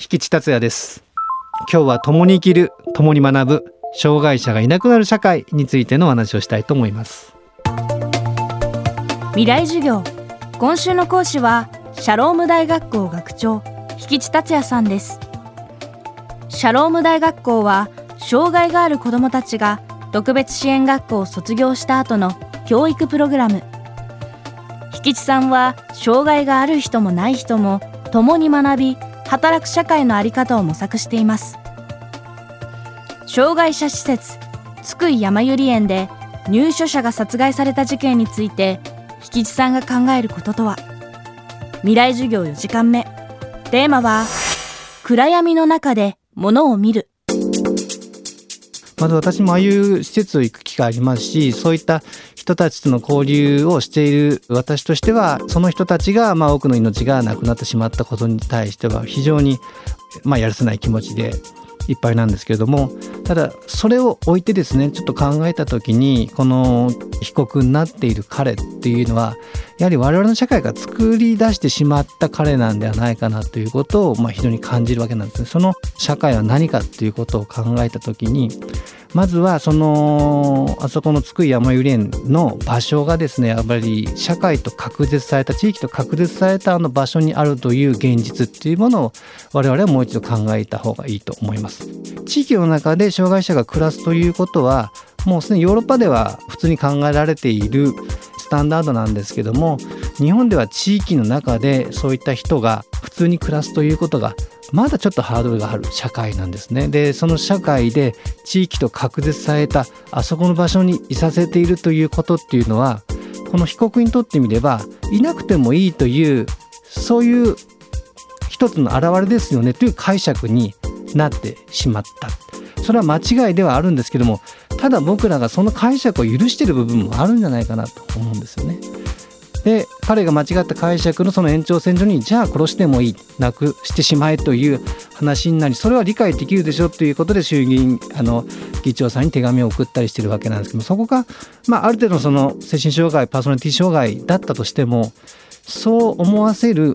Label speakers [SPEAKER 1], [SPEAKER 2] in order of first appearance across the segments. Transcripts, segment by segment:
[SPEAKER 1] 引地達也です。今日は共に生きる共に学ぶ障害者がいなくなる社会についてのお話をしたいと思います。
[SPEAKER 2] 未来授業今週の講師はシャローム大学校学長引地達也さんです。シャローム大学校は障害がある子どもたちが特別支援学校を卒業した後の教育プログラム。引地さんは障害がある人もない人も共に学び働く社会の在り方を模索しています。障害者施設津久井やまゆり園で入所者が殺害された事件について引地さんが考えることとは。未来授業4時間目。テーマは暗闇の中で物を見る。
[SPEAKER 1] まず私もああいう施設を行く機会ありますしそういった人たちとの交流をしている私としてはその人たちがまあ多くの命がなくなってしまったことに対しては非常にまあやるせない気持ちでいっぱいなんですけれどもただそれを置いてですねちょっと考えた時にこの被告になっている彼っていうのはやはり我々の社会が作り出してしまった彼なんではないかなということをまあ非常に感じるわけなんですね。その社会は何かっていうことを考えた時にまずはそのあそこの津久井やまゆり園の場所がですねやっぱり社会と隔絶された地域と隔絶されたあの場所にあるという現実っていうものを我々はもう一度考えた方がいいと思います。地域の中で障害者が暮らすということはもうすでにヨーロッパでは普通に考えられているスタンダードなんですけども日本では地域の中でそういった人が普通に暮らすということがまだちょっとハードルがある社会なんですね。でその社会で地域と隔絶されたあそこの場所にいさせているということっていうのはこの被告にとってみればいなくてもいいというそういう一つの表れですよねという解釈になってしまったそれは間違いではあるんですけどもただ僕らがその解釈を許してる部分もあるんじゃないかなと思うんですよね。で彼が間違った解釈のその延長線上にじゃあ殺してもいいなくしてしまえという話になりそれは理解できるでしょということで衆議院あの議長さんに手紙を送ったりしてるわけなんですけどそこが、まあ、ある程度その精神障害パーソナリティ障害だったとしてもそう思わせる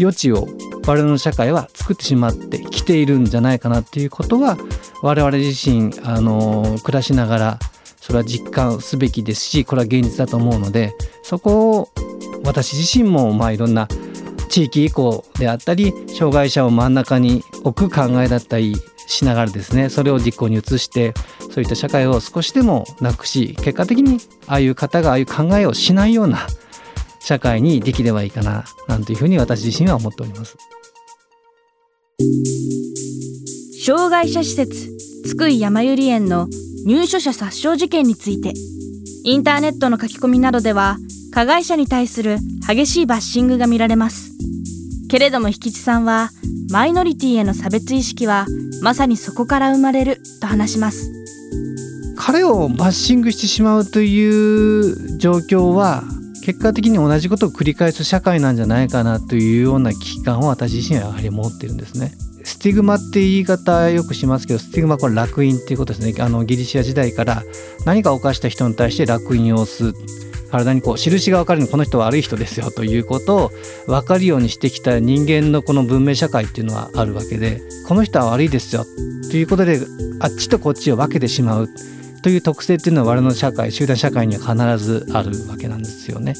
[SPEAKER 1] 余地を我々の社会は作ってしまってきているんじゃないかなっていうことは我々自身あの暮らしながらそれは実感すべきですしこれは現実だと思うのでそこを私自身もまあいろんな地域移行であったり障害者を真ん中に置く考えだったりしながらですねそれを実行に移してそういった社会を少しでもなくし結果的にああいう方がああいう考えをしないような社会にできればいいかななんていうふうに私自身は思っております。
[SPEAKER 2] 障害者施設津久井やまゆり園の入所者殺傷事件について。インターネットの書き込みなどでは加害者に対する激しいバッシングが見られますけれども引地さんはマイノリティへの差別意識はまさにそこから生まれると話します
[SPEAKER 1] 彼をバッシングしてしまうという状況は結果的に同じことを繰り返す社会なんじゃないかなというような危機感を私自身はやはり持ってるんですね。スティグマって言い方よくしますけどスティグマはこれ烙印っていうことですねあのギリシア時代から何か犯した人に対して烙印を押す体にこう印が分かるようにこの人は悪い人ですよということを分かるようにしてきた人間のこの文明社会っていうのはあるわけでこの人は悪いですよということであっちとこっちを分けてしまうという特性っていうのは我々の社会集団社会には必ずあるわけなんですよね。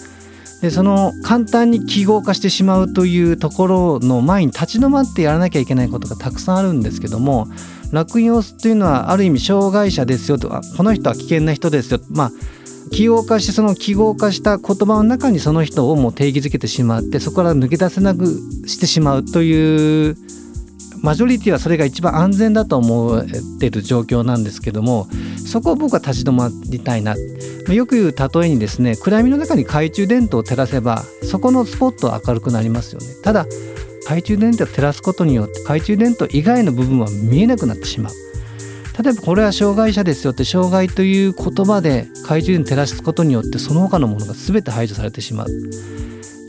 [SPEAKER 1] でその簡単に記号化してしまうというところの前に立ち止まってやらなきゃいけないことがたくさんあるんですけども落印をすというのはある意味障害者ですよと。かこの人は危険な人ですよまあ記号化してその記号化した言葉の中にその人をもう定義づけてしまってそこから抜け出せなくしてしまうというマジョリティはそれが一番安全だと思ってる状況なんですけどもそこを僕は立ち止まりたいな。よく言う例えにですね暗闇の中に懐中電灯を照らせばそこのスポットは明るくなりますよね。ただ懐中電灯を照らすことによって懐中電灯以外の部分は見えなくなってしまう。例えばこれは障害者ですよって障害という言葉で懐中電灯を照らすことによってその他のものが全て排除されてしまう。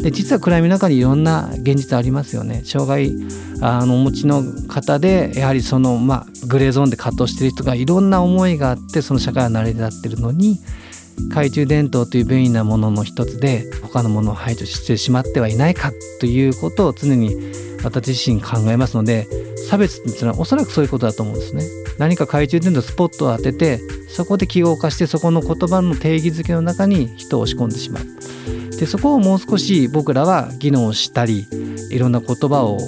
[SPEAKER 1] で実は暗闇の中にいろんな現実ありますよね。障害あのお持ちの方でやはりその、まあ、グレーゾーンで葛藤している人がいろんな思いがあってその社会は成り立ってるのに懐中電灯という便利なものの一つで他のものを排除してしまってはいないかということを常に私自身考えますので差別っていうのはおそらくそういうことだと思うんですね。何か懐中電灯スポットを当ててそこで記号化してそこの言葉の定義づけの中に人を押し込んでしまう。でそこをもう少し僕らは技能したりいろんな言葉を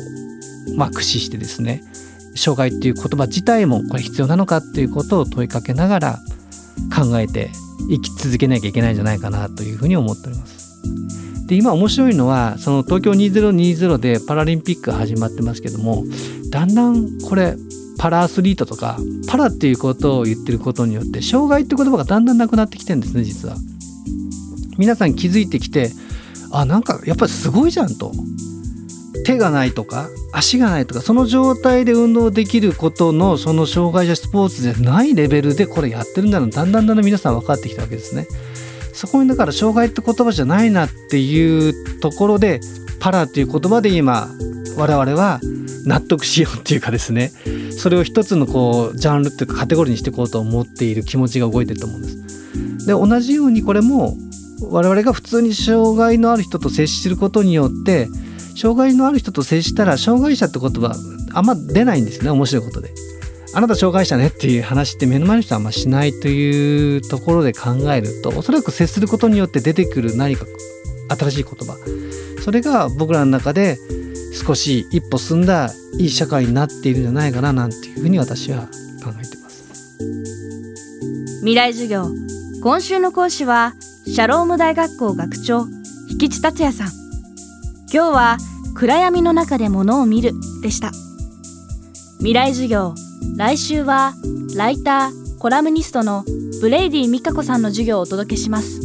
[SPEAKER 1] まあ駆使してですね障害っていう言葉自体もこれ必要なのかっていうことを問いかけながら考えて生き続けなきゃいけないんじゃないかなというふうに思っております。で今面白いのはその東京2020でパラリンピックが始まってますけどもだんだんこれパラアスリートとかパラっていうことを言ってることによって障害って言葉がだんだんなくなってきてるんですね実は。皆さん気づいてきてあなんかやっぱりすごいじゃんと手がないとか足がないとかその状態で運動できることのその障害者スポーツじゃないレベルでこれやってるんだろうだんだんだんだん皆さん分かってきたわけですね。そこにだから障害って言葉じゃないなっていうところでパラっていう言葉で今我々は納得しようっていうかですねそれを一つのこうジャンルっていうかカテゴリーにしていこうと思っている気持ちが動いてると思うんです。で同じようにこれも我々が普通に障害のある人と接することによって障害のある人と接したら障害者って言葉あんま出ないんですね。面白いことで。あなた障害者ねっていう話って目の前の人はあんましないというところで考えるとおそらく接することによって出てくる何か新しい言葉それが僕らの中で少し一歩進んだいい社会になっているんじゃないかななんていうふうに私は考えてます。
[SPEAKER 2] 未来授業。今週の講師はシャローム大学校学長引地達也さん。今日は暗闇の中で物を見るでした。未来授業。来週はライターコラムニストのブレイディ美香子さんの授業をお届けします。